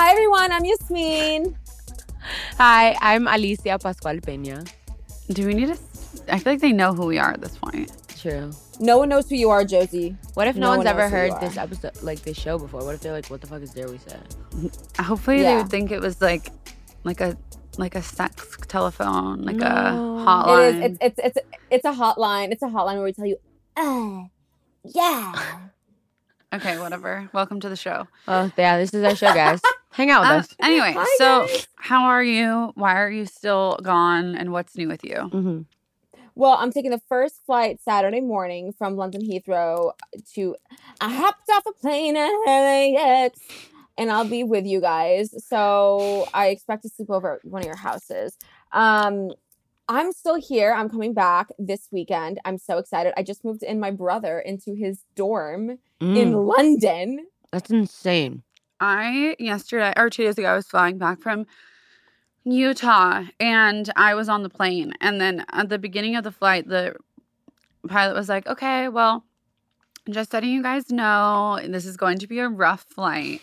Hi everyone, I'm Yasmine. Hi, I'm Alycia Pascual Peña. Do we need to? I feel like they know who we are at this point. True. No one knows who you are, Josie. What if no, No one's one ever knows who you heard this episode, like this show before? What if they're like, "What the fuck is Dare We Say?" Hopefully, they would think it was like, like a, like a sex telephone, like a No. hotline. It is. It's it's it's it's a hotline. It's a hotline where we tell you, uh, yeah. Okay, whatever. Welcome to the show. Oh yeah, this is our show, guys. Hang out with Um, us. anyway, Hi, so guys. how are you? Why are you still gone? And what's new with you? hmm Well, I'm taking the first flight Saturday morning from London Heathrow to. I hopped off a plane at LAX, and I'll be with you guys. So I expect to sleep over at one of your houses. Um, I'm still here. I'm coming back this weekend. I'm so excited. I just moved in my brother into his dorm in Mm, London. that's insane. I yesterday or two days ago I was flying back from Utah and I was on the plane and then at the beginning of the flight the pilot was like, "Okay, well, just letting you guys know this is going to be a rough flight.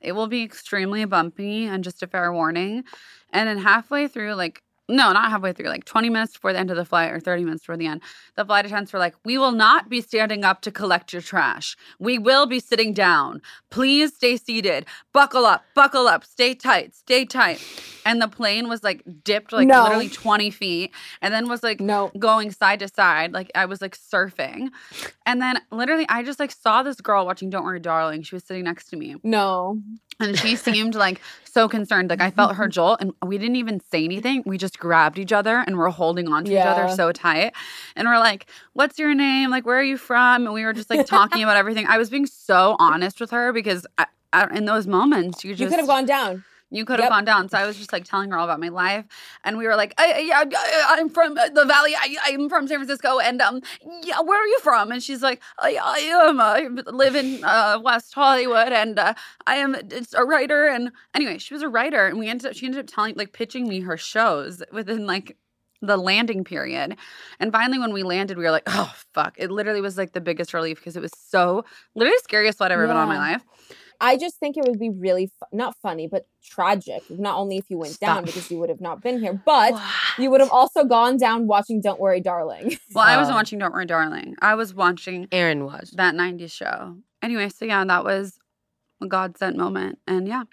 It will be extremely bumpy and just a fair warning." And then halfway through like no, not halfway through, like 20 minutes before the end of the flight or 30 minutes before the end, the flight attendants were like, We will not be standing up to collect your trash. We will be sitting down. Please stay seated. Buckle up, buckle up, stay tight, stay tight. And the plane was like dipped like No. literally 20 feet and then was like No. going side to side. Like I was like surfing. And then literally I just like saw this girl watching Don't Worry Darling. She was sitting next to me No. And she seemed like so concerned. Like I felt her mm-hmm. jolt, and we didn't even say anything. We just grabbed each other and we're holding on to each other so tight. And we're like, "What's your name? Like, where are you from?" And we were just like talking about everything. I was being so honest with her because I, I, in those moments, you just You could have gone down. You could have Yep. gone down. So I was just like telling her all about my life, and we were like, I, yeah, I, I'm from the Valley. I, I'm from San Francisco, and um, yeah, where are you from? And she's like, I, I am. I live in uh, West Hollywood, and uh, I am it's a writer. And anyway, she was a writer, and we ended up. She ended up telling, like, pitching me her shows within like the landing period. And finally, when we landed, we were like, oh, fuck. It literally was like the biggest relief because it was so, literally scariest flight I've ever been on in my life. I just think it would be really fu- not funny, but tragic. Not only if you went down because you would have not been here, but you would have also gone down watching "Don't Worry, Darling." Well, I wasn't watching Don't Worry, Darling. I was watching Aaron was. that 90s show. Anyway, so yeah, that was a God sent moment. And yeah,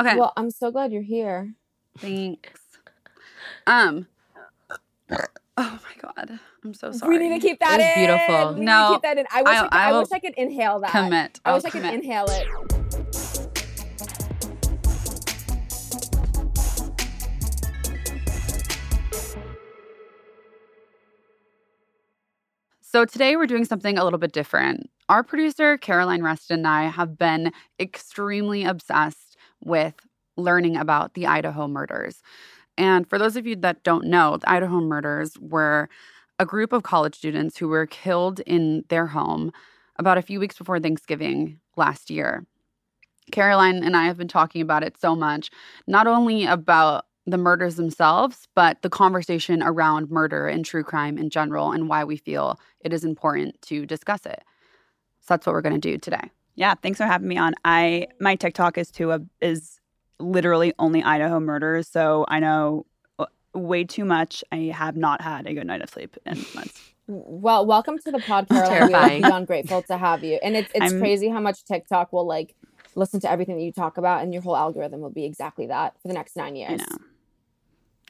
Okay. Well, I'm so glad you're here. thanks. Um, oh my God. I'm so sorry. We need to keep that It was in. beautiful. We need No, to keep that in. I wish I, I- could, I I, wish I could inhale that. commit. I I'll wish I could inhale it. So today we're doing something a little bit different. Our producer, Caroline Reston, and I have been extremely obsessed with learning about the Idaho murders. And for those of you that don't know, the Idaho murders were a group of college students who were killed in their home about a few weeks before Thanksgiving last year. Caroline and I have been talking about it so much, not only about the murders themselves, but the conversation around murder and true crime in general and why we feel it is important to discuss it. So that's what we're going to do today. Yeah, thanks for having me on. I my TikTok is to a is literally only Idaho murders, so I know uh, way too much. I have not had a good night of sleep in months. Well, welcome to the pod, Caroline. We are Terrifying. beyond grateful to have you. And it's it's I'm- crazy how much TikTok will like listen to everything that you talk about, and your whole algorithm will be exactly that for the next nine I years. know.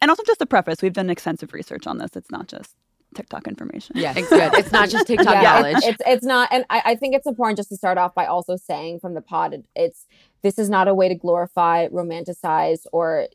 And also, just a preface: we've done extensive research on this. It's not just TikTok information. Yeah, it's good. It's not just TikTok Yeah, knowledge. It's, it's it's not, and I, I think it's important just to start off by also saying from the pod, it's this is not a way to glorify, romanticize, or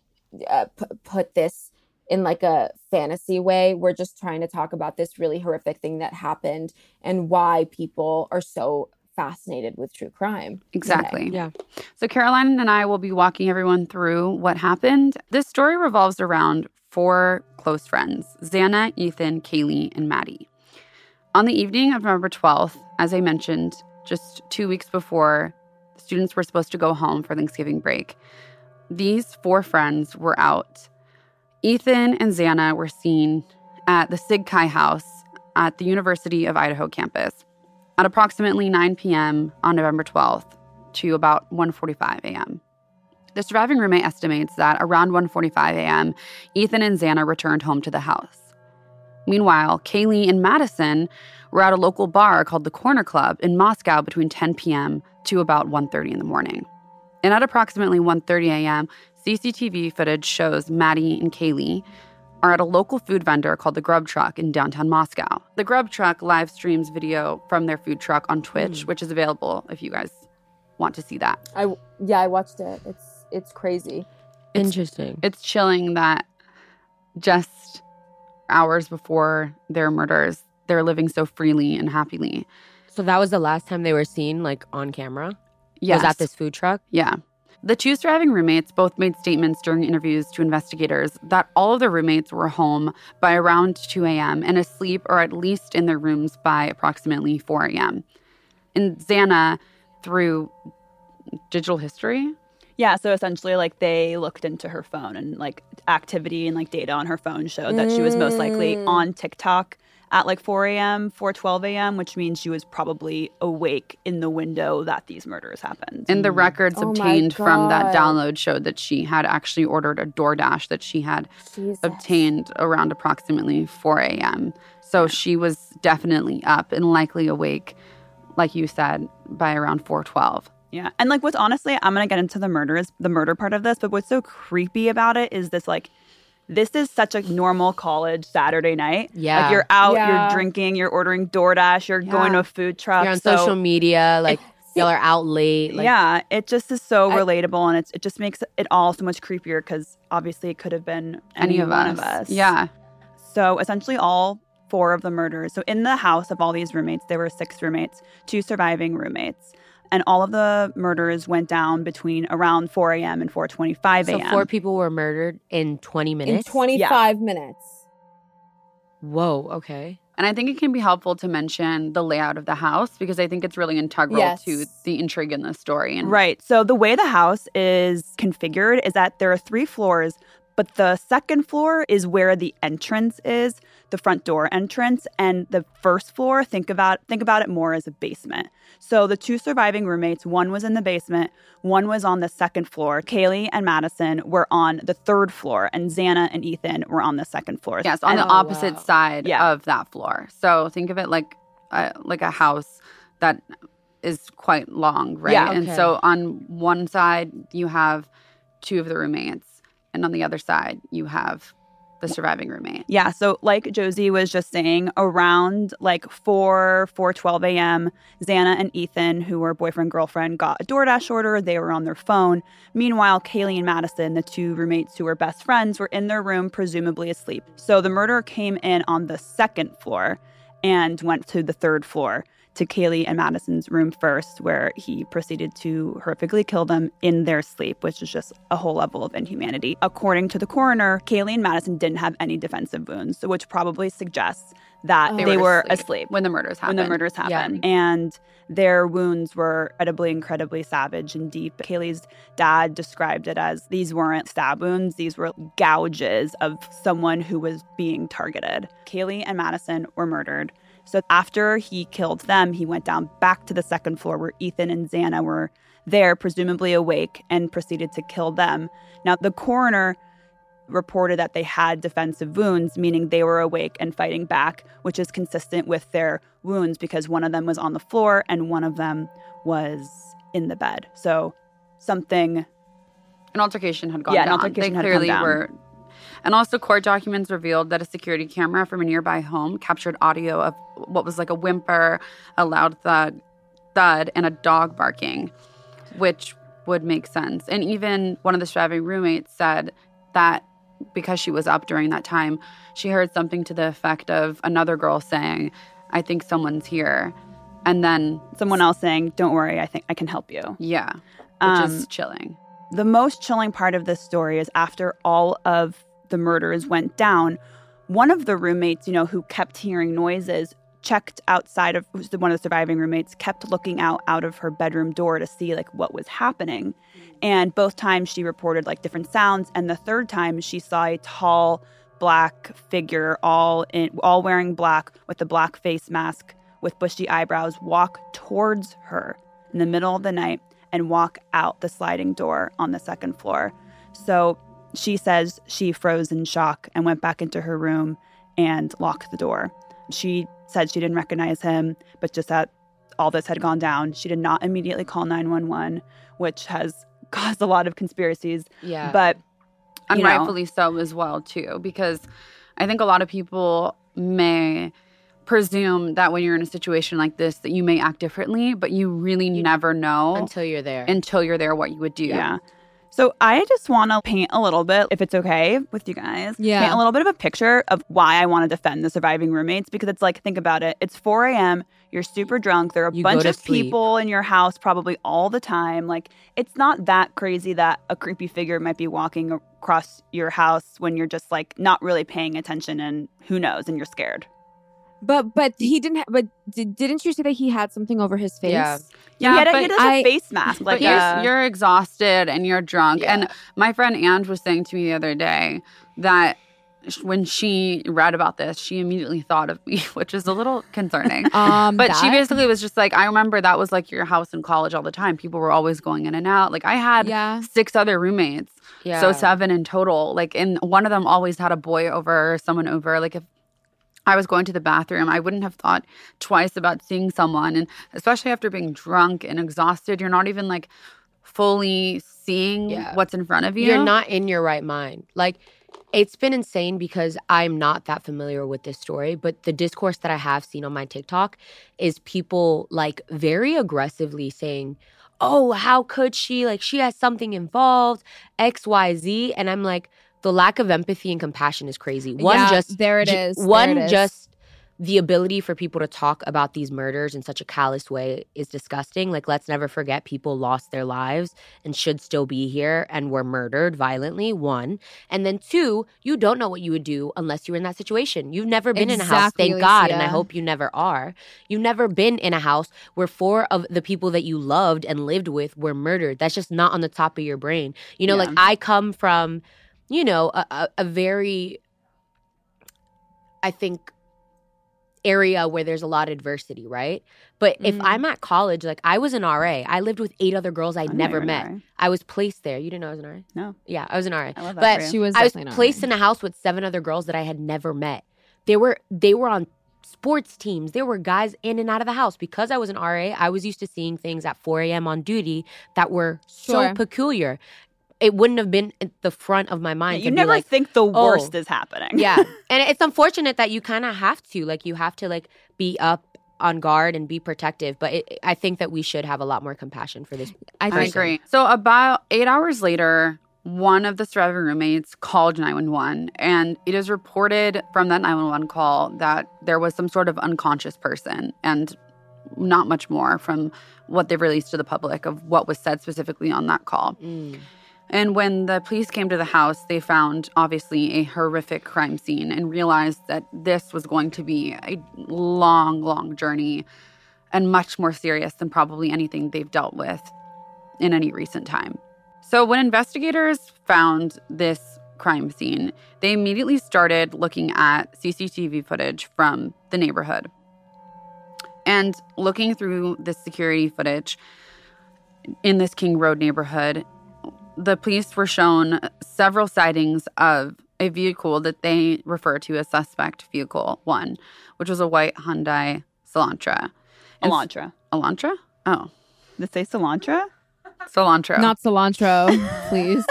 uh, p- put this in like a fantasy way. We're just trying to talk about this really horrific thing that happened and why people are so fascinated with true crime. today. Exactly. Yeah. So Caroline and I will be walking everyone through what happened. This story revolves around four close friends: Xana, Ethan, Kaylee, and Maddie. On the evening of November 12th, as I mentioned, just two weeks before the students were supposed to go home for Thanksgiving break, these four friends were out. Ethan and Xana were seen at the Sig Chi House at the University of Idaho campus at approximately 9 p.m. on November 12th to about 1:45 a.m. The surviving roommate estimates that around 1:45 a.m., Ethan and Xana returned home to the house. Meanwhile, Kaylee and Madison were at a local bar called the Corner Club in Moscow between 10 p.m. to about 1:30 in the morning. And at approximately 1:30 a.m., CCTV footage shows Maddie and Kaylee are at a local food vendor called the Grub Truck in downtown Moscow. The Grub Truck live streams video from their food truck on Twitch, mm. which is available if you guys want to see that. I yeah, I watched it. It's it's crazy. Interesting. It's chilling that just hours before their murders, they're living so freely and happily. So that was the last time they were seen, like on camera. Yes. Was at this food truck. Yeah. The two surviving roommates both made statements during interviews to investigators that all of their roommates were home by around 2 a.m. and asleep or at least in their rooms by approximately 4 a.m. And Xana, through digital history, Yeah, so essentially, like they looked into her phone and like activity and like data on her phone showed that she was most likely Mm. on TikTok at like 4 a.m., 4:12 a.m., which means she was probably awake in the window that these murders happened. and the mm. records Oh my obtained from that download showed that she had actually ordered a DoorDash that she had Jesus. obtained around approximately 4 a.m. So she was definitely up and likely awake, like you said, by around 412. Yeah. And like what's honestly, I'm gonna get into the murders, the murder part of this, but what's so creepy about it is this like this is such a normal college Saturday night. Yeah. Like you're out, Yeah. you're drinking, you're ordering DoorDash, you're going to a food truck. You're on so- social media, like y'all are out late. Like, yeah, it just is so I- relatable and it's, it just makes it all so much creepier because obviously it could have been Any, of, one us. of us. Yeah. So essentially, all four of the murders. So in the house of all these roommates, there were six roommates, two surviving roommates, and all of the murders went down between around 4 a.m. and 4:25 a.m. So four people were murdered in 20 minutes. in minutes. 25 minutes. Whoa. Okay. And I think it can be helpful to mention the layout of the house because I think it's really integral Yes. to the intrigue in the story. And Right. So the way the house is configured is that there are three floors, but the second floor is where the entrance is, the front door entrance, and the first floor, think about think about it more as a basement. So the two surviving roommates, one was in the basement, one was on the second floor. Kaylee and Madison were on the third floor, and Xana and Ethan were on the second floor. Yes, on And- the oh, opposite wow. side Yeah. of that floor. So think of it like a, like a house that is quite long, right? Yeah. And so on one side you have two of the roommates, and on the other side you have the surviving roommate. Yeah, so like Josie was just saying, around like 4, 4.12 a.m., Xana and Ethan, who were boyfriend, girlfriend, got a DoorDash order. They were on their phone. Meanwhile, Kaylee and Madison, the two roommates who were best friends, were in their room, presumably asleep. So the murderer came in on the second floor and went to the third floor to Kaylee and Madison's room first, where he proceeded to horrifically kill them in their sleep, which is just a whole level of inhumanity. According to the coroner, Kaylee and Madison didn't have any defensive wounds, which probably suggests that oh. They they, were were asleep, when the murders happened. when the murders Yeah. happened. And their wounds were incredibly, incredibly savage and deep. Kaylee's dad described it as these weren't stab wounds, these were gouges of someone who was being targeted. Kaylee and Madison were murdered. So after he killed them, he went down back to the second floor where Ethan and Xana were there, presumably awake, and proceeded to kill them. Now, the coroner reported that they had defensive wounds, meaning they were awake and fighting back, which is consistent with their wounds because one of them was on the floor and one of them was in the bed. So something An altercation had gone Yeah, an down. altercation they had clearly down. were. And also, court documents revealed that a security camera from a nearby home captured audio of what was like a whimper, a loud thud, thud, and a dog barking, which would make sense. And even one of the surviving roommates said that because she was up during that time, she heard something to the effect of another girl saying, I think someone's here. And then, Someone else saying, "Don't worry, I think I can help you." yeah, which Um, is chilling. The most chilling part of this story is after all of the murders went down, one of the roommates, you know, who kept hearing noises, checked outside of one of the surviving roommates, kept looking out out of her bedroom door to see like what was happening. And both times she reported like different sounds, and the third time she saw a tall black figure all in all wearing black with a black face mask with bushy eyebrows walk towards her in the middle of the night and walk out the sliding door on the second floor. So she says she froze in shock and went back into her room and locked the door. She said she didn't recognize him, but just that all this had gone down. She did not immediately call 911, which has caused a lot of conspiracies. Yeah. But and you know. rightfully so as well too because i think a lot of people may presume that when you're in a situation like this that you may act differently but you really never know until you're there. until you're there what you would do Yeah. So I just want to paint a little bit, if it's okay with you guys, Yeah. paint a little bit of a picture of why I want to defend the surviving roommates because it's like, think about it. It's 4 a.m. You're super drunk. There are a You bunch of sleep. people in your house probably all the time. Like, it's not that crazy that a creepy figure might be walking across your house when you're just like not really paying attention and who knows and you're scared. But but he didn't. Ha- but did, didn't you say that he had something over his face? Yeah. Yeah, he had, but he had a I- face mask. Like, but you're, you're exhausted and you're drunk Yeah. and my friend Ange was saying to me the other day that when she read about this she immediately thought of me which is a little concerning Um, But she basically was just like, I remember that was like your house in college all the time. People were always going in and out. Like I had Yeah. six other roommates, yeah. so seven in total. Like, and one of them always had a boy over someone over. Like if I was going to the bathroom, I wouldn't have thought twice about seeing someone. And especially after being drunk and exhausted, you're not even like fully seeing Yeah. what's in front of you. You're not in your right mind. Like, it's been insane because I'm not that familiar with this story, but the discourse that I have seen on my TikTok is people like very aggressively saying, Oh, how could she? Like, she has something involved, XYZ. And I'm like, the lack of empathy and compassion is crazy. One, Yeah, just there it is. One, it is. just the ability for people to talk about these murders in such a callous way is disgusting. Like, let's never forget people lost their lives and should still be here and were murdered violently. One. And then two, you don't know what you would do unless you were in that situation. You've never been in a house, Exactly, thank God, and I hope you never are. You've never been in a house where four of the people that you loved and lived with were murdered. That's just not on the top of your brain. You know, Yeah. like I come from, you know, a, a, a very, I think, area where there's a lot of adversity, right? But if Mm. I'm at college, like I was an RA, I lived with eight other girls I I know never met. I was placed there. You didn't know I was an RA? No. Yeah, I was an RA. I love that But for you. She was. I was placed in a house with seven other girls that I had never met. They were they were on sports teams. There were guys in and out of the house because I was an RA. I was used to seeing things at 4 a.m. on duty that were so Sure. peculiar. It wouldn't have been at the front of my mind. you never like, think the oh, worst is happening. yeah, and it's unfortunate that you kind of have to like you have to like be up on guard and be protective. But it, I think that we should have a lot more compassion for this. I I think agree. So about eight hours later, one of the surviving roommates called 911, and it is reported from that 911 call that there was some sort of unconscious person, and not much more from what they've released to the public of what was said specifically on that call. Mm. And when the police came to the house, they found obviously a horrific crime scene and realized that this was going to be a long, long journey and much more serious than probably anything they've dealt with in any recent time. So, when investigators found this crime scene, they immediately started looking at CCTV footage from the neighborhood. And looking through the security footage in this King Road neighborhood, the police were shown several sightings of a vehicle that they refer to as suspect vehicle one, which was a white Hyundai Elantra. Elantra. Elantra? Oh, Did it say cilantro? Cilantro. not cilantro, please.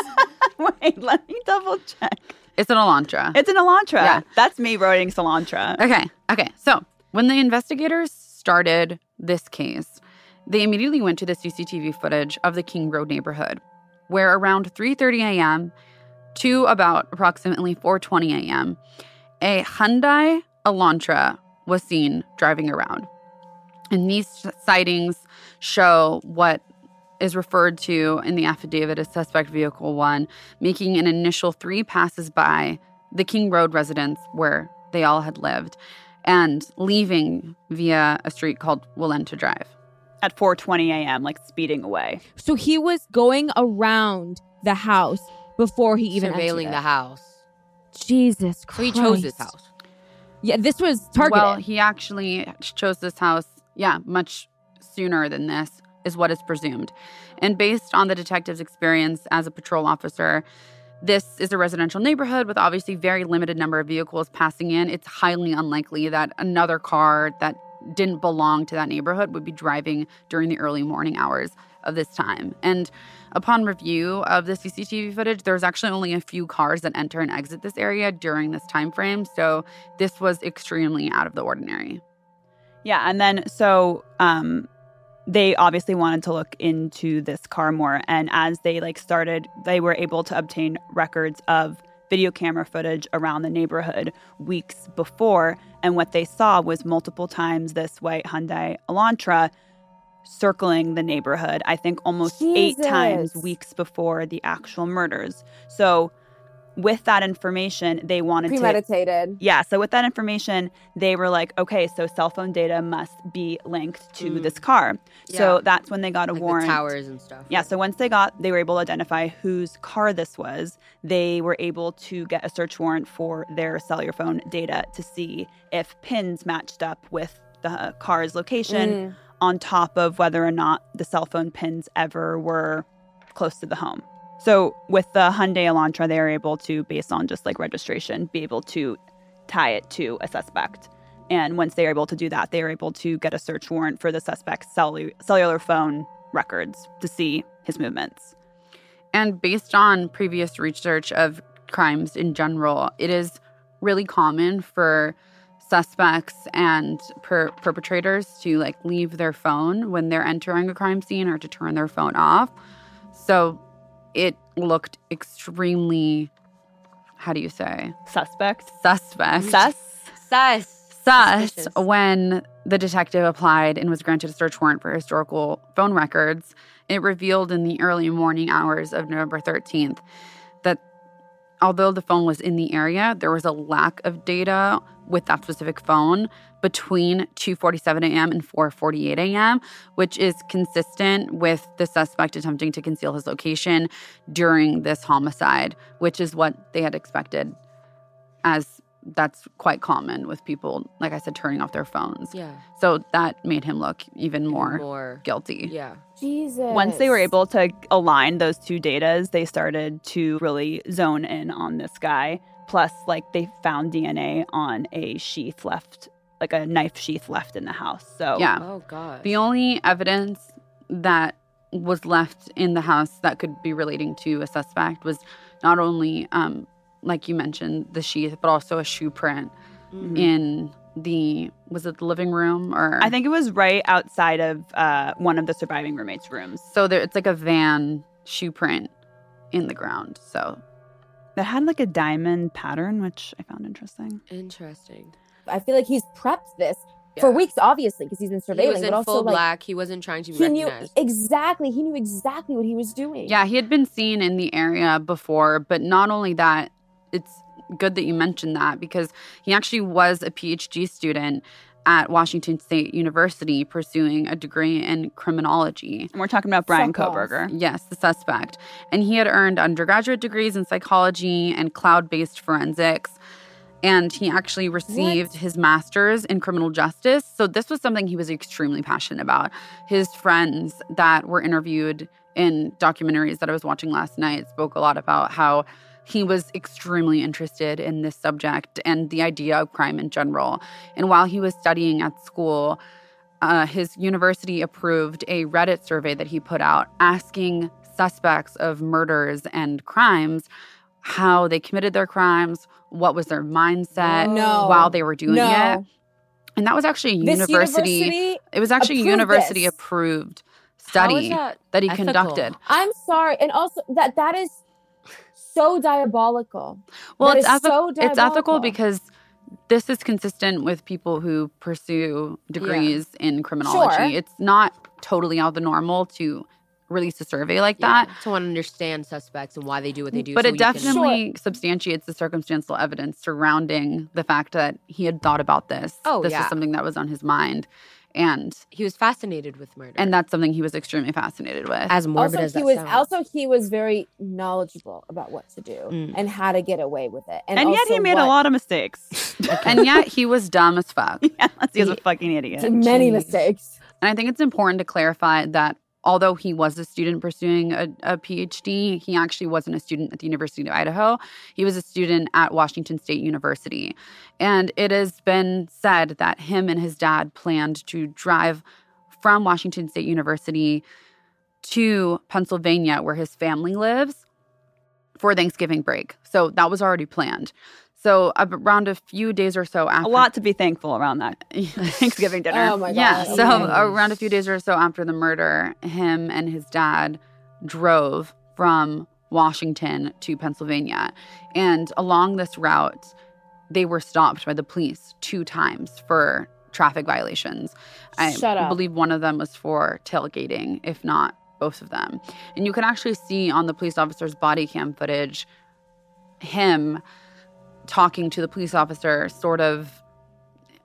Wait, let me double check. it's an Elantra. It's an Elantra. Yeah. That's me writing cilantro. Okay. Okay. So when the investigators started this case, they immediately went to the CCTV footage of the King Road neighborhood, where around 3:30 a.m., to about approximately 4:20 a.m., a Hyundai Elantra was seen driving around. And these sightings show what is referred to in the affidavit as suspect vehicle 1, making an initial 3 passes by the King Road residence where they all had lived and leaving via a street called Walenta Drive. At 4:20 a.m., like speeding away. So he was going around the house before he even surveilling entered the house. Jesus So Christ. he chose this house. Yeah, this was targeted. Well, he actually chose this house, yeah, much sooner than this, is what is presumed. And based on the detective's experience as a patrol officer, this is a residential neighborhood with obviously very limited number of vehicles passing in. It's highly unlikely that another car that didn't belong to that neighborhood would be driving during the early morning hours of this time. And upon review of the CCTV footage, there's actually only a few cars that enter and exit this area during this time frame. So this was extremely out of the ordinary. Yeah, and then so um they obviously wanted to look into this car more and as they like started they were able to obtain records of video camera footage around the neighborhood weeks before and what they saw was multiple times this white Hyundai Elantra circling the neighborhood I think almost 8 times weeks before the actual murders. So with that information they wanted to premeditated. yeah, so with that information, they were like, okay, so cell phone data must be linked to Mm. this car. So that's when they got a Like warrant. towers and stuff. Yeah, so once they got, they were able to identify whose car this was. They were able to get a search warrant for their cellular phone data to see if pins matched up with the car's location, Mm. on top of whether or not the cell phone pins ever were close to the home. So with the Hyundai Elantra, they're able to, based on just like registration, be able to tie it to a suspect. And once they are able to do that, they are able to get a search warrant for the suspect's cellu- cellular phone records to see his movements. And based on previous research of crimes in general, it is really common for suspects and per- perpetrators to like leave their phone when they're entering a crime scene or to turn their phone off. So it looked extremely how do you say Suspect? suspect Sus? Sus. sus Suspicious. when the detective applied and was granted a search warrant for historical phone records. It revealed in the early morning hours of November 13th that although the phone was in the area, there was a lack of data with that specific phone between 2:47 a.m. and 4:48 a.m., which is consistent with the suspect attempting to conceal his location during this homicide, which is what they had expected as that's quite common with people like I said turning off their phones. Yeah. So that made him look even more More. guilty. Yeah. Jesus. Once they were able to align those two datas, they started to really zone in on this guy. Plus, like they found DNA on a sheath left, like a knife sheath left in the house. So Yeah. Oh god. The only evidence that was left in the house that could be relating to a suspect was not only, um, like you mentioned, the sheath, but also a shoe print Mhm. in the was it the living room or I think it was right outside of uh, one of the surviving roommates' rooms so. There, it's like a van shoe print in the ground. So that had like a diamond pattern, which I found interesting. Interesting. I feel like he's prepped this for weeks, obviously, because he's been surveilling, He was in but also full like black. He wasn't trying to be he knew exactly. He knew exactly what he was doing. yeah, he had been seen in the area before, but not only that, it's good that you mentioned that because he actually was a PhD student at Washington State University pursuing a degree in criminology. And we're talking about Brian off. Kohberger. Yes, the suspect. And he had earned undergraduate degrees in psychology and cloud based forensics. And he actually received his master's in criminal justice. So, this was something he was extremely passionate about. His friends that were interviewed in documentaries that I was watching last night spoke a lot about how he was extremely interested in this subject and the idea of crime in general. And while he was studying at school, uh, his university approved a Reddit survey that he put out asking suspects of murders and crimes how they committed their crimes, what was their mindset No. while they were doing no. it. And that was actually a university, university, it was actually a approved university this. approved study that that he ethical? conducted. I'm sorry, and also that that is so diabolical. Well, That it's is ethical. so it's ethical because this is consistent with people who pursue degrees in criminology. Sure. It's not totally out of the normal to release a survey like that. to want to understand suspects and why they do what they do. But so it you can- definitely substantiates the circumstantial evidence surrounding the fact that he had thought about this. Oh, this yeah. is something that was on his mind. And he was fascinated with murder. and that's something he was extremely fascinated with. as morbid also, as he that was sounds. also he was very knowledgeable about what to do Mm. and how to get away with it. And, And, yet he made what- a lot of mistakes. and yet he was dumb as fuck. yes, he was a fucking idiot. many Jeez. mistakes. And I think it's important to clarify that although he was a student pursuing a, a PhD, he actually wasn't a student at the University of Idaho. He was a student at Washington State University. And it has been said that him and his dad planned to drive from Washington State University to Pennsylvania, where his family lives, for Thanksgiving break. So that was already planned. So around a few days or so after a lot to be thankful around that Thanksgiving dinner. Oh my god. yeah. So okay. around a few days or so after the murder, him and his dad drove from Washington to Pennsylvania. And along this route, they were stopped by the police two times for traffic violations. I up. believe one of them was for tailgating, if not both of them. And you can actually see on the police officer's body cam footage him talking to the police officer, sort of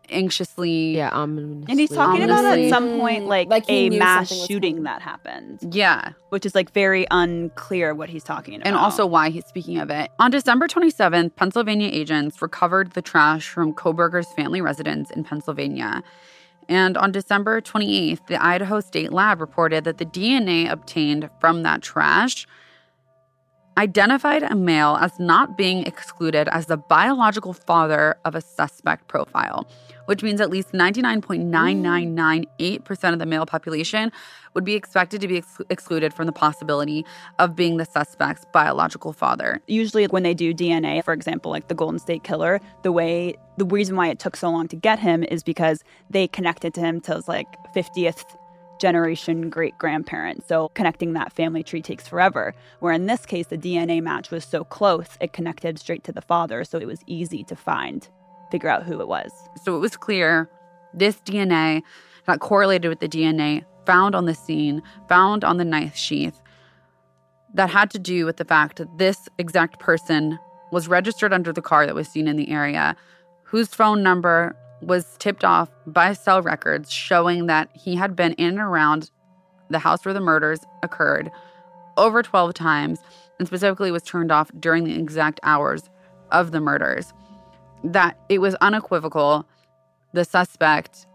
anxiously. yeah, um, And he's talking about at some point like, Like a mass shooting that happened, Yeah. which is like very unclear what he's talking about. and also why he's speaking of it. On December 27th, Pennsylvania agents recovered the trash from Kohberger's family residence in Pennsylvania. And on December 28th, the Idaho State Lab reported that the DNA obtained from that trash identified a male as not being excluded as the biological father of a suspect profile, which means at least 99.9998% of the male population would be expected to be ex- excluded from the possibility of being the suspect's biological father. usually when they do DNA, for example, like the Golden State Killer, the way the reason why it took so long to get him is because they connected to him to his like 50th generation great grandparent. So connecting that family tree takes forever. Where in this case, the DNA match was so close, it connected straight to the father. So it was easy to find, figure out who it was. So it was clear this DNA got correlated with the DNA found on the scene, found on the knife sheath, that had to do with the fact that this exact person was registered under the car that was seen in the area, whose phone number was tipped off by cell records showing that he had been in and around the house where the murders occurred over 12 times and specifically was turned off during the exact hours of the murders. That it was unequivocal the suspect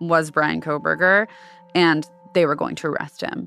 was Brian Kohberger and they were going to arrest him.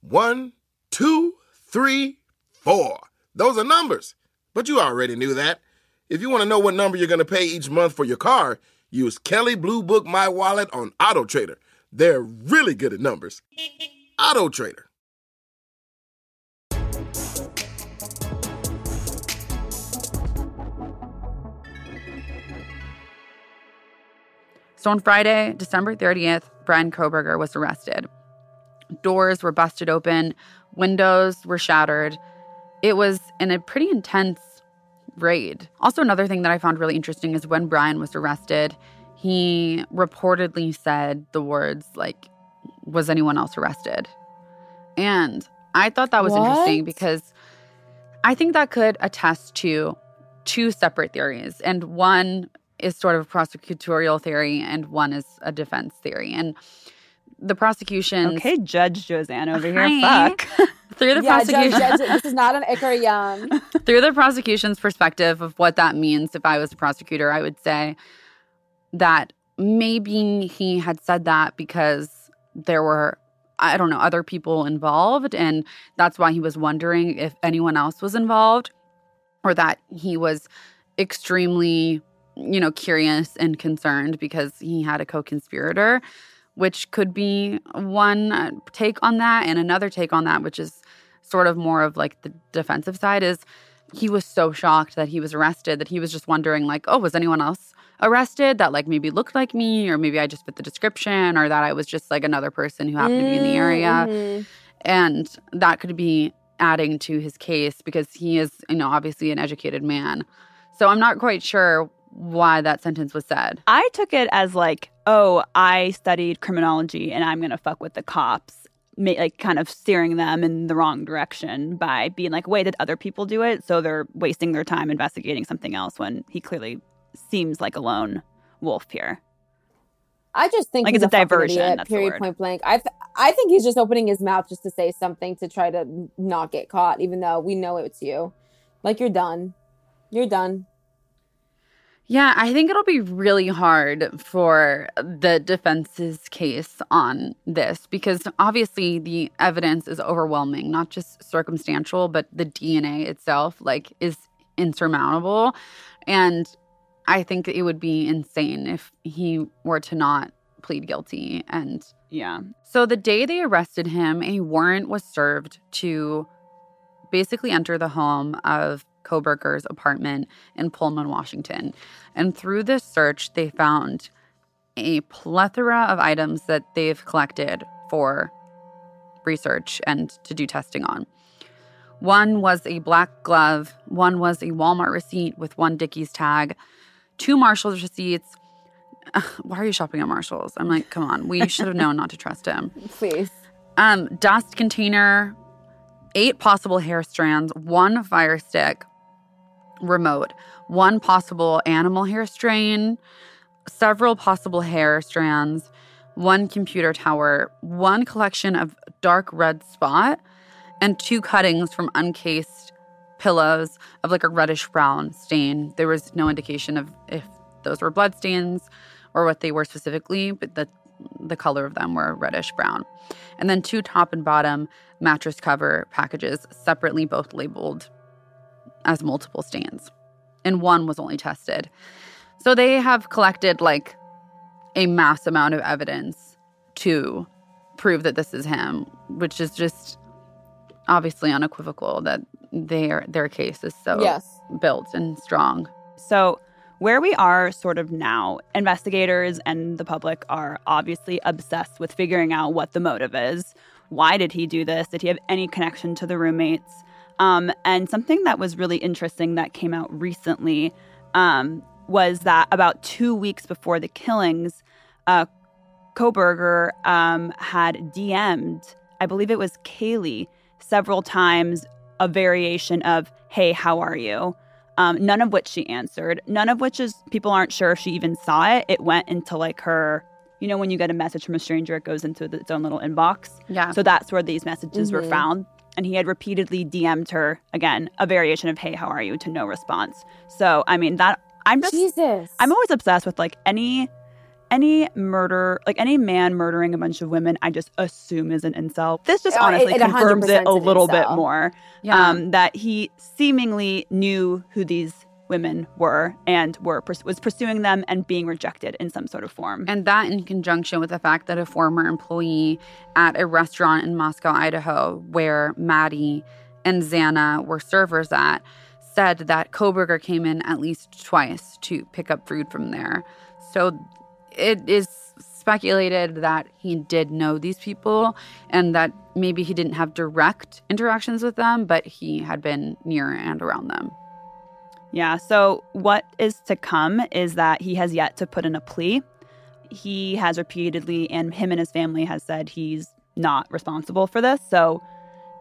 One, two, three, four. Those are numbers. But you already knew that. If you want to know what number you're going to pay each month for your car, use Kelley Blue Book My Wallet on Auto Trader. They're really good at numbers. Auto Trader. So on Friday, December 30th, Brian Kohberger was arrested. Doors were busted open, windows were shattered. It was in a pretty intense raid. Also, another thing that I found really interesting is when Brian was arrested, he reportedly said the words like, Was anyone else arrested? And I thought that was What? interesting because I think that could attest to two separate theories. And one is sort of a prosecutorial theory, and one is a defense theory. And the prosecution Okay, Judge Josanne over here. Hi. Fuck. through the yeah, prosecution judge, judge, this is not an Icar Young. through the prosecution's perspective of what that means if I was a prosecutor, I would say that maybe he had said that because there were I don't know, other people involved and that's why he was wondering if anyone else was involved or that he was extremely, you know, curious and concerned because he had a co-conspirator, which could be one uh, take on that and another take on that which is sort of more of like the defensive side is he was so shocked that he was arrested that he was just wondering like oh was anyone else arrested that like maybe looked like me or maybe i just fit the description or that i was just like another person who happened to be in the area? Mhm. and that could be adding to his case because he is you know obviously an educated man. So i'm not quite sure why that sentence was said. I took it as like, oh, I studied criminology and I'm gonna fuck with the cops, like kind of steering them in the wrong direction by being like, wait, did other people do it? So they're wasting their time investigating something else when he clearly seems like a lone wolf here. I just think Like, he's it's a fucking diversion, idiot, period, point blank. I th- I think he's just opening his mouth just to say something to try to not get caught, even though we know it's you. Like you're done. You're done. Yeah, I think it'll be really hard for the defense's case on this because obviously the evidence is overwhelming, not just circumstantial, but the DNA itself like is insurmountable and I think it would be insane if he were to not plead guilty and Yeah. so the day they arrested him, a warrant was served to basically enter the home of Kohberger's apartment in Pullman, Washington. And through this search, they found a plethora of items that they've collected for research and to do testing on. One was a black glove, one was a Walmart receipt with one Dickies tag, two Marshall's receipts. Why are you shopping at Marshall's? I'm like, come on, we should have known not to trust him. Please. Um, dust container, eight possible hair strands, one fire stick, remote, one possible animal hair strain, several possible hair strands, one computer tower, one collection of dark red spot, and two cuttings from uncased pillows of like a reddish brown stain. There was no indication of if those were blood stains or what they were specifically, but the the color of them were reddish brown. And then two top and bottom mattress cover packages, separately both labeled as multiple stains. And one was only tested. So they have collected like a mass amount of evidence to prove that this is him, which is just obviously unequivocal that their their case is so Yes. built and strong. So, where we are sort of now, investigators and the public are obviously obsessed with figuring out what the motive is. Why did he do this? Did he have any connection to the roommates? Um, and something that was really interesting that came out recently um, was that about two weeks before the killings, uh, Kohberger um, had DM'd, I believe it was Kaylee, several times a variation of, Hey, how are you? Um, none of which she answered. None of which is people aren't sure if she even saw it. It went into like her, you know, when you get a message from a stranger, it goes into its own little inbox. Yeah. So that's where these messages were Mhm. found. And he had repeatedly DM'd her again, a variation of, Hey, how are you? to no response. So, I mean, that I'm just Jesus. I'm always obsessed with like any any murder, like any man murdering a bunch of women, I just assume is an incel. This just Oh, it- honestly it confirms it a little bit more. Yeah. Um, that he seemingly knew who these women were and were was pursuing them and being rejected in some sort of form. And that in conjunction with the fact that a former employee at a restaurant in Moscow, Idaho, where Maddie and Xana were servers at, said that Kohberger came in at least twice to pick up food from there. So it is speculated that he did know these people and that maybe he didn't have direct interactions with them, but he had been near and around them. Yeah. So, what is to come is that he has yet to put in a plea. He has repeatedly, and him and his family has said he's not responsible for this. So,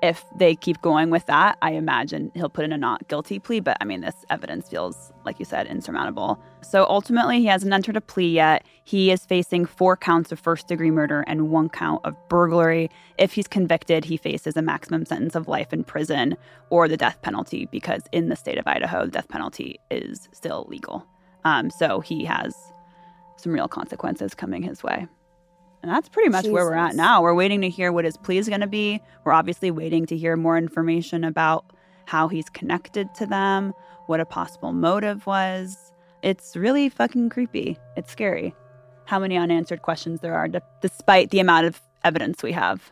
if they keep going with that, I imagine he'll put in a not guilty plea. But I mean, this evidence feels, like you said, insurmountable. So ultimately, he hasn't entered a plea yet. He is facing four counts of first degree murder and one count of burglary. If he's convicted, he faces a maximum sentence of life in prison or the death penalty because in the state of Idaho, the death penalty is still legal. Um, so he has some real consequences coming his way. And that's pretty much where we're at now. We're waiting to hear what his plea is going to be. We're obviously waiting to hear more information about how he's connected to them, what a possible motive was. It's really fucking creepy. It's scary how many unanswered questions there are, d- despite the amount of evidence we have.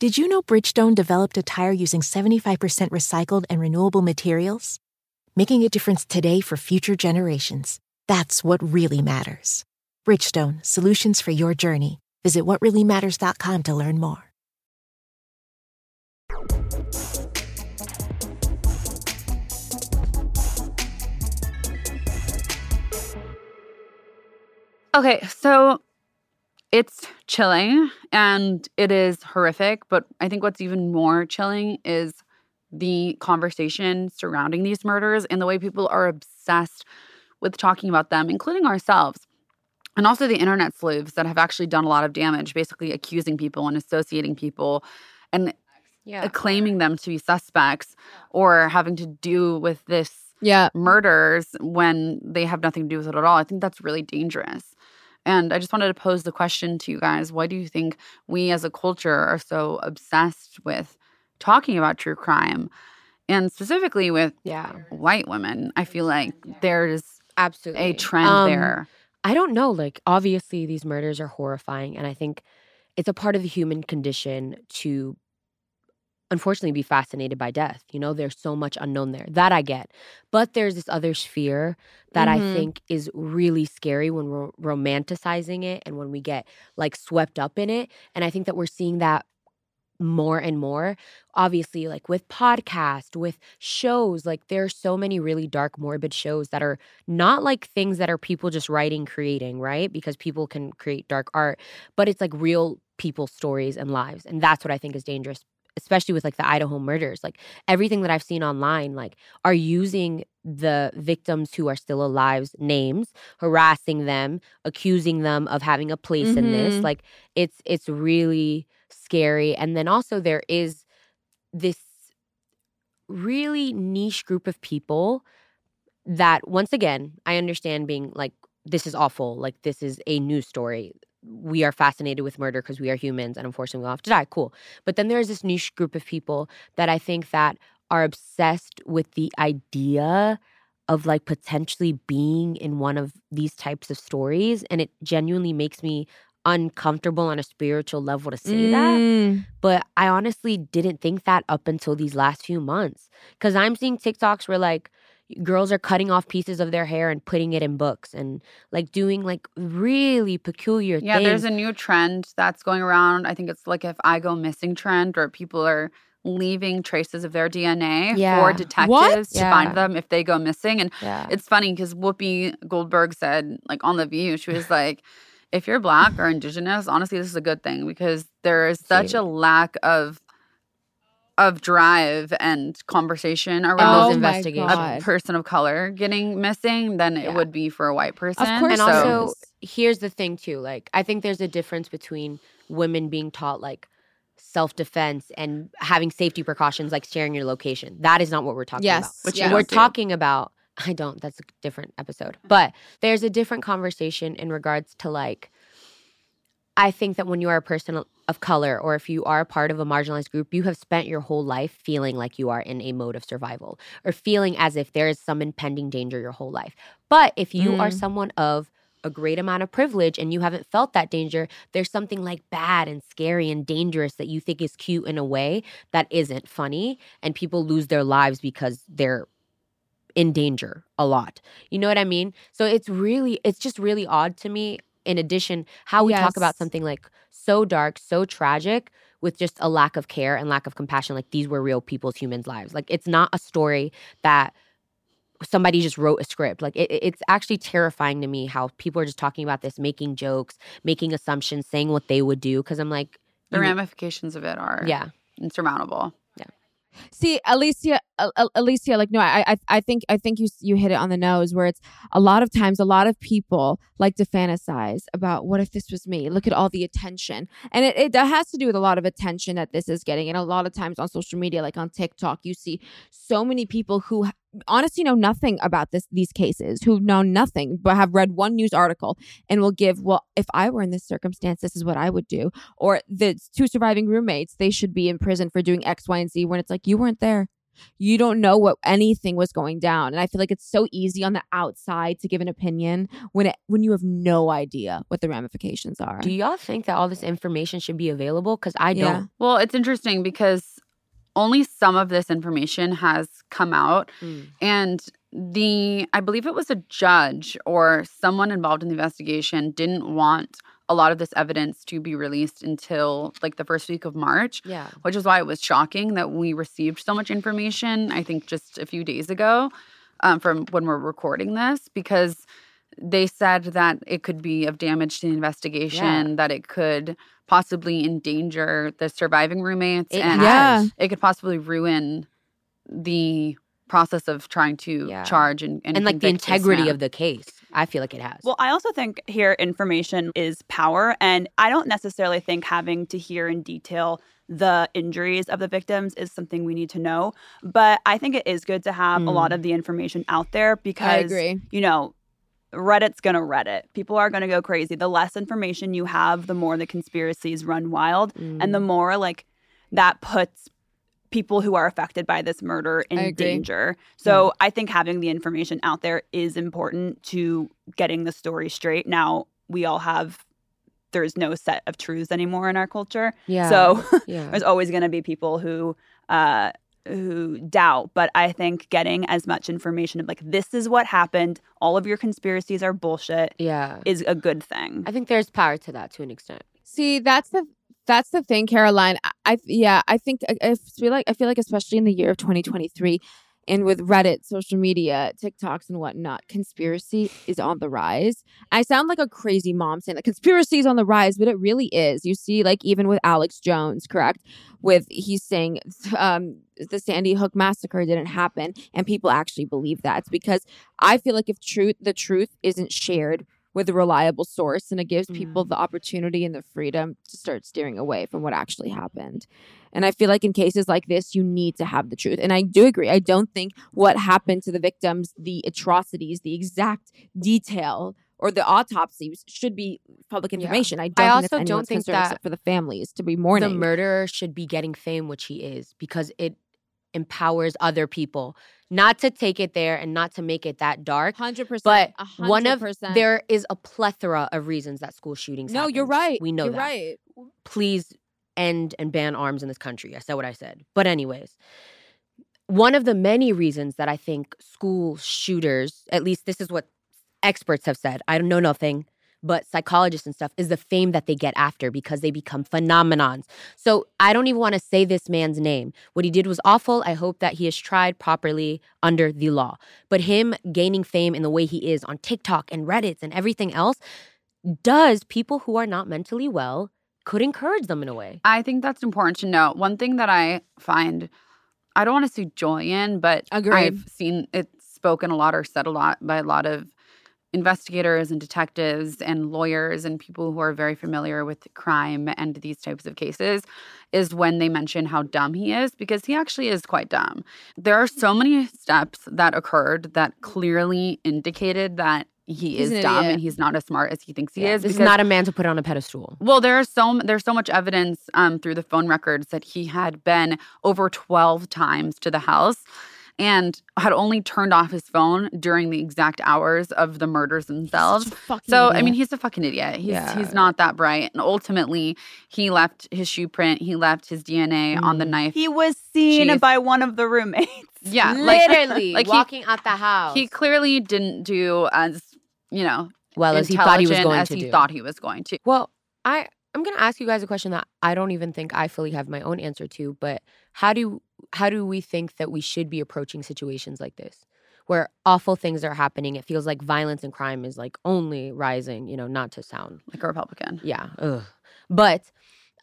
Did you know Bridgestone developed a tire using 75% recycled and renewable materials? Making a difference today for future generations. That's what really matters. Bridgestone, solutions for your journey. Visit whatreallymatters.com to learn more. Okay, so it's chilling and it is horrific, but I think what's even more chilling is the conversation surrounding these murders and the way people are obsessed with talking about them, including ourselves. And also the internet sleuths that have actually done a lot of damage, basically accusing people and associating people and Yeah. claiming them to be suspects or having to do with this Yeah. murders when they have nothing to do with it at all. I think that's really dangerous. And I just wanted to pose the question to you guys why do you think we as a culture are so obsessed with talking about true crime? And specifically with Yeah. white women, I feel like there's Absolutely. a trend Um, there. I don't know. Like, obviously, these murders are horrifying. And I think it's a part of the human condition to unfortunately be fascinated by death. You know, there's so much unknown there. That I get. But there's this other sphere that I Mhm. think is really scary when we're romanticizing it and when we get like swept up in it. And I think that we're seeing that more and more obviously like with podcast with shows like there are so many really dark morbid shows that are not like things that are people just writing creating right because people can create dark art but it's like real people's stories and lives and that's what i think is dangerous especially with like the idaho murders like everything that i've seen online like are using the victims who are still alive's names harassing them accusing them of having a place in this. Mhm. like it's it's really scary. And then also there is this really niche group of people that once again i understand being like this is awful like this is a news story we are fascinated with murder because we are humans and unfortunately we'll have to die cool but then there's this niche group of people that i think that are obsessed with the idea of like potentially being in one of these types of stories and it genuinely makes me uncomfortable on a spiritual level to say that Mm. but I honestly didn't think that up until these last few months. Cause I'm seeing TikToks where like girls are cutting off pieces of their hair and putting it in books and like doing like really peculiar Yeah, things. there's a new trend that's going around. I think it's like if I go missing trend or people are leaving traces of their DNA Yeah. for What? detectives to Yeah. find them if they go missing. And yeah. it's funny because Whoopi Goldberg said, like on The View, she was like, if you're black or indigenous, honestly, this is a good thing because there is such Same. a lack of of drive and conversation around Oh my investigations. a person of color getting missing than Yeah. it would be for a white person. Of course and So- also here's the thing too like i think there's a difference between women being taught like self-defense and having safety precautions like sharing your location that is not what we're talking Yes. about Which yes. we're talking about I don't. That's a different episode. Mm. But there's a different conversation in regards to like, I think that when you are a person of color or if you are a part of a marginalized group, you have spent your whole life feeling like you are in a mode of survival or feeling as if there is some impending danger your whole life. But if you are Mm. someone of a great amount of privilege and you haven't felt that danger, there's something like bad and scary and dangerous that you think is cute in a way that isn't funny. And people lose their lives because they're in danger a lot. You know what I mean? So it's really, it's just really odd to me. In addition, how we talk about something like so dark, so tragic, with just a lack of care and lack of compassion. Like these were real people's humans' lives. Like it's not a story that somebody just wrote a script. Like it, it's actually terrifying to me how people are just talking about this, making jokes, making assumptions, saying what they would do. Because I'm like, The ramifications of it are yeah, insurmountable. See, Alycia, Al- Al- Alycia, like no, I, I, I think, I think you, you hit it on the nose. Where it's a lot of times, a lot of people like to fantasize about what if this was me. Look at all the attention, and it, it has to do with a lot of attention that this is getting. And a lot of times on social media, like on TikTok, you see so many people who honestly know nothing about this these cases, who know nothing but have read one news article and will give, well, if I were in this circumstance, this is what I would do. Or the two surviving roommates they should be in prison for doing x y and z when it's like you weren't there. You don't know what anything was going down. And i feel like it's so easy on the outside to give an opinion when it when you have no idea what the ramifications are. Do y'all think that all this information should be available? Because I don't. Well, it's interesting because only some of this information has come out. Mm. And the, I believe it was a judge or someone involved in the investigation didn't want a lot of this evidence to be released until like the first week of March, Yeah. which is why it was shocking that we received so much information, I think just a few days ago um, from when we're recording this, because they said that it could be of damage to the investigation, that it could possibly endanger the surviving roommates, It and Yeah. has. it could possibly ruin the process of trying to Yeah. charge and and, And, like the integrity of the case. I feel like it has. Well, I also think here information is power. And I don't necessarily think having to hear in detail the injuries of the victims is something we need to know. But I think it is good to have a lot mm. of the information out there because, agree. you know, Reddit's going to Reddit. People are going to go crazy. The less information you have, the more the conspiracies run wild. And the more like that puts people who are affected by this murder in danger. So I think having the information out there is important to getting the story straight. Now, we all have there's no set of truths anymore in our culture. yeah. So yeah. there's always going to be people who uh who doubt, but I think getting as much information of like this is what happened, all of your conspiracies are bullshit yeah. is a good thing. I think there's power to that to an extent. See, that's the that's the thing, Caroline. I, I yeah, I think I, I feel like I feel like especially in the year of 2023, and with Reddit, social media, TikToks, and whatnot, conspiracy is on the rise. I sound like a crazy mom saying that conspiracy is on the rise, but it really is. You see, like even with Alex Jones, correct? With he's saying um, the Sandy Hook massacre didn't happen, and people actually believe that. It's because I feel like if truth, the truth isn't shared with a reliable source and it gives people the opportunity and the freedom to start steering away from what actually happened. And I feel like in cases like this, you need to have the truth. And I do agree. I don't think what happened to the victims, the atrocities, the exact detail, or the autopsies should be public information. I don't I think also don't think that for the families to be mourning. The murderer should be getting fame, which he is, because it empowers other people. Not to take it there and not to make it that dark. Hundred percent. But one of there is a plethora of reasons that school shootings. No, you're right. We know you're that. right. Please end and ban arms in this country. I said what I said. But anyways, one of the many reasons that I think school shooters, at least this is what experts have said. I don't know nothing, but psychologists and stuff is the fame that they get after because they become phenomenons. So I don't even want to say this man's name. What he did was awful. I hope that he is tried properly under the law. But him gaining fame in the way he is on TikTok and Reddit and everything else does people who are not mentally well could encourage them in a way. I think that's important to know. One thing that I find, I don't want to say joy in, but Agreed. I've seen it spoken a lot or said a lot by a lot of investigators and detectives and lawyers and people who are very familiar with crime and these types of cases is when they mention how dumb he is because he actually is quite dumb. There are so many steps that occurred that clearly indicated that he He's is an dumb idiot. and he's not as smart as he thinks he Yeah, is. This is not a man to put on a pedestal. well, there's so there's so much evidence um, through the phone records that he had been over 12 times to the house and had only turned off his phone during the exact hours of the murders themselves. So I mean, he's a fucking idiot. He's Yeah. he's not that bright. And ultimately, he left his shoe print. He left his DNA on the Mm. knife. He was seen Jeez. by one of the roommates. yeah, literally like he- walking out the house. he clearly didn't do as you know well as he thought he was going as to he do. thought he was going to. Well, I I'm gonna ask you guys a question that I don't even think I fully have my own answer to. But how do how do we think that we should be approaching situations like this, where awful things are happening? It feels like violence and crime is like only rising. You know, not to sound Like a Republican. yeah, ugh. but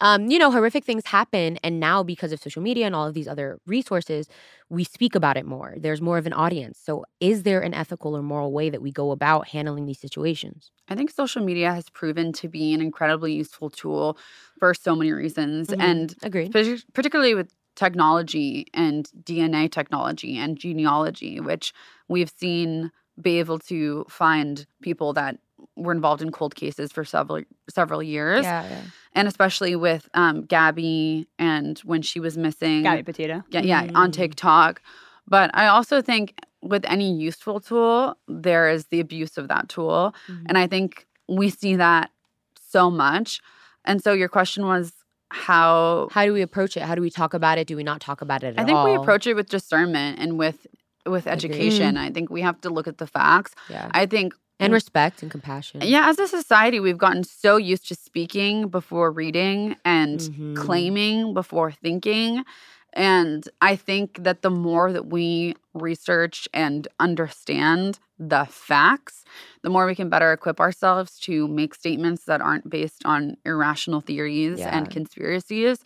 um, you know, horrific things happen, and now because of social media and all of these other resources, we speak about it more. There's more of an audience. So, is there an ethical or moral way that we go about handling these situations? I think social media has proven to be an incredibly useful tool for so many reasons. Mhm. And Agreed. partic- particularly with technology and DNA technology and genealogy, which we've seen be able to find people that were involved in cold cases for several several years. Yeah, yeah. And especially with um, Gabby and when she was missing. Gabby Petito. Yeah, yeah, on Mm. TikTok. But I also think with any useful tool, there is the abuse of that tool. Mhm. And I think we see that so much. And so your question was how How do we approach it? How do we talk about it? Do we not talk about it at I think all? we approach it with discernment and with with education. I think we have to look at the facts. yeah. I think and respect and compassion. yeah, as a society, we've gotten so used to speaking before reading and Mhm. claiming before thinking. And I think that the more that we research and understand the facts, the more we can better equip ourselves to make statements that aren't based on irrational theories Yeah. and conspiracies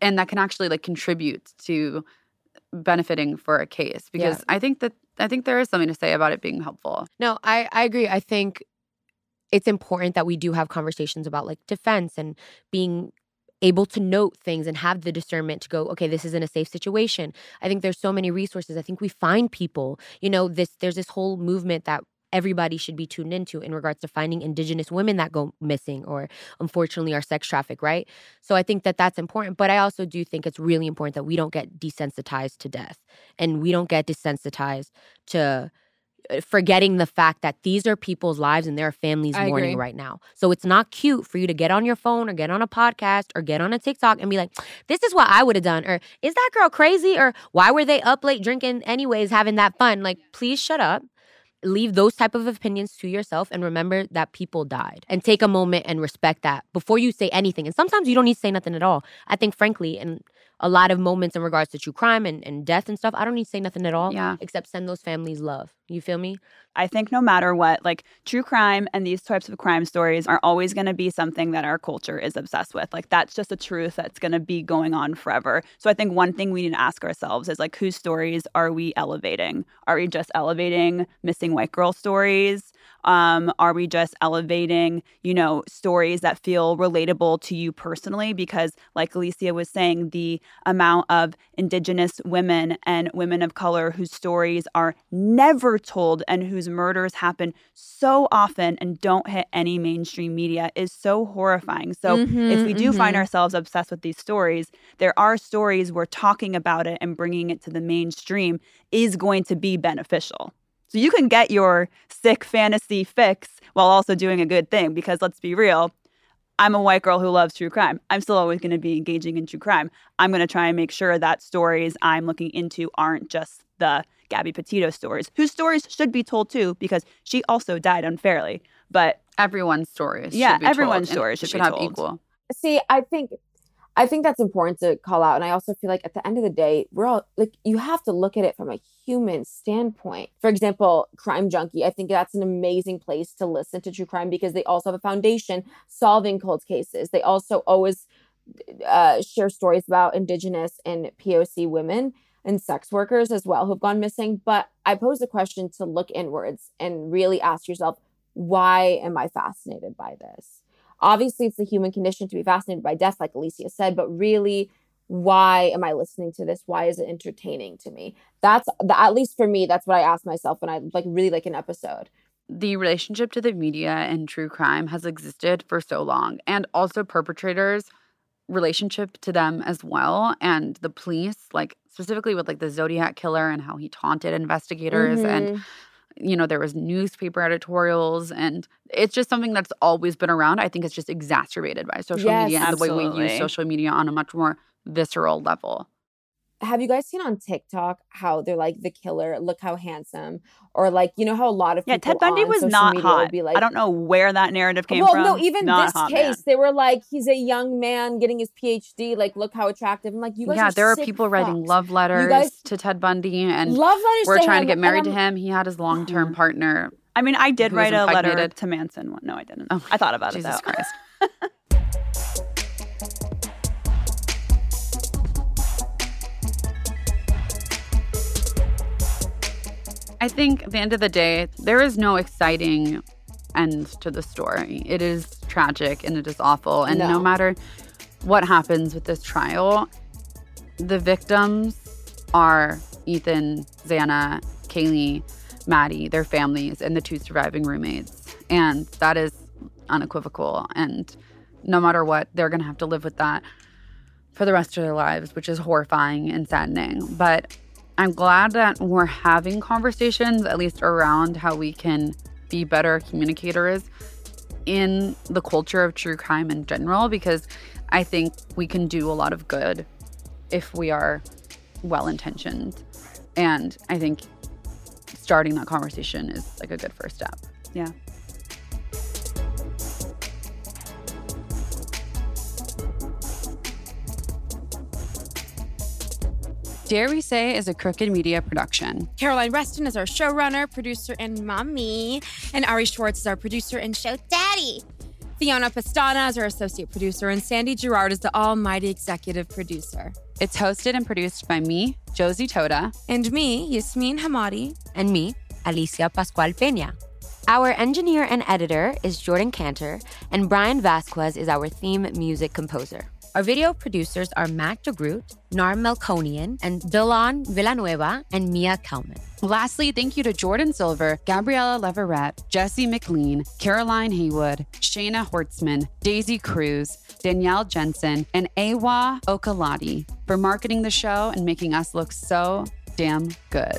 and that can actually like contribute to benefiting for a case because I think that I think there is something to say about it being helpful. No, I, I agree. I think it's important that we do have conversations about like defense and being able to note things and have the discernment to go, okay, this isn't a safe situation. I think there's so many resources. I think we find people, you know, this there's this whole movement that everybody should be tuned into in regards to finding indigenous women that go missing or unfortunately are sex trafficked, right? So I think that that's important, but I also do think it's really important that we don't get desensitized to death and we don't get desensitized to uh, forgetting the fact that these are people's lives and their families I mourning agree. right now. So it's not cute for you to get on your phone or get on a podcast or get on a TikTok and be like, this is what I would have done. Or is that girl crazy? Or why were they up late drinking anyways, having that fun? Like, please shut up. Leave those type of opinions to yourself and remember that people died and take a moment and respect that before you say anything. And sometimes you don't need to say nothing at all. I think, frankly, in a lot of moments in regards to true crime and, and death and stuff, I don't need to say nothing at all Yeah. except send those families love. You feel me? I think no matter what, like true crime and these types of crime stories are always going to be something that our culture is obsessed with. Like that's just a truth that's going to be going on forever. So I think one thing we need to ask ourselves is like whose stories are we elevating? Are we just elevating missing white girl stories? Um, are we just elevating, you know, stories that feel relatable to you personally? Because, like Alycia was saying, the amount of Indigenous women and women of color whose stories are never told and whose murders happen so often and don't hit any mainstream media is so horrifying. So, if Mhm, we do find mhm. ourselves obsessed with these stories, there are stories where talking about it and bringing it to the mainstream is going to be beneficial. So you can get your sick fantasy fix while also doing a good thing because let's be real, I'm a white girl who loves true crime. I'm still always going to be engaging in true crime. I'm going to try and make sure that stories I'm looking into aren't just the Gabby Petito stories, whose stories should be told too because she also died unfairly. But Everyone's stories. Yeah, should be everyone's and stories should be have told. equal. See, I think I think that's important to call out. And I also feel like at the end of the day, we're all like you have to look at it from a human standpoint. For example, Crime Junkie, I think that's an amazing place to listen to true crime because they also have a foundation solving cold cases. They also always uh, share stories about indigenous and POC women. and sex workers as well who've gone missing. But I pose the question to look inwards and really ask yourself, why am I fascinated by this? Obviously, it's the human condition to be fascinated by death, like Alycia said, but really, why am I listening to this? Why is it entertaining to me? That's the, at least for me, that's what I ask myself when I like really like an episode. The relationship to the media and true crime has existed for so long, and also perpetrators' relationship to them as well, and the police, like specifically with like the Zodiac killer and how he taunted investigators and Mhm. You know there was newspaper editorials and it's just something that's always been around. I think it's just exacerbated by social media Yes, and the way we use social media on a much more visceral level have you guys seen on TikTok how they're like the killer, look how handsome, or like you know how a lot of Yeah, people Ted Bundy was not hot. Be like, I don't know where that narrative came well, from. Well, no, even Not this hot case, man. they were like, he's a young man getting his PhD. Like, look how attractive. I'm like, you guys. yeah there are people writing love letters guys- to ted bundy and love letters. we're trying him, to get married to him he had his long-term partner I mean, I did write a letter to Manson. No, I didn't. Oh, I thought about jesus it though. christ I think at the end of the day, there is no exciting end to the story. It is tragic and it is awful. And no, No. matter what happens with this trial, the victims are Ethan, Xana, Kaylee, Maddie, their families, and the two surviving roommates. And that is unequivocal. And no matter what, they're going to have to live with that for the rest of their lives, which is horrifying and saddening. But I'm glad that we're having conversations, at least around how we can be better communicators in the culture of true crime in general, because I think we can do a lot of good if we are well intentioned. And I think starting that conversation is like a good first step. Yeah. Dare We Say is a Crooked Media production. Caroline Reston is our showrunner, producer, and mommy. And Ari Schwartz is our producer and show daddy. Fiona Pastana is our associate producer, and Sandy Girard is the almighty executive producer. It's hosted and produced by me, Josie Totah. And me, Yasmine Hamadi. And me, Alycia Pascual Peña. Our engineer and editor is Jordan Cantor, and Brian Vasquez is our theme music composer. Our video producers are Mac DeGroot, Nar Melkonian, and Dylan Villanueva and Mia Kalman. Lastly, thank you to Jordan Silver, Gabriella Leverett, Jesse McLean, Caroline Haywood, Shayna Hortzman, Daisy Cruz, Danielle Jensen, and Awa Okalati for marketing the show and making us look so damn good.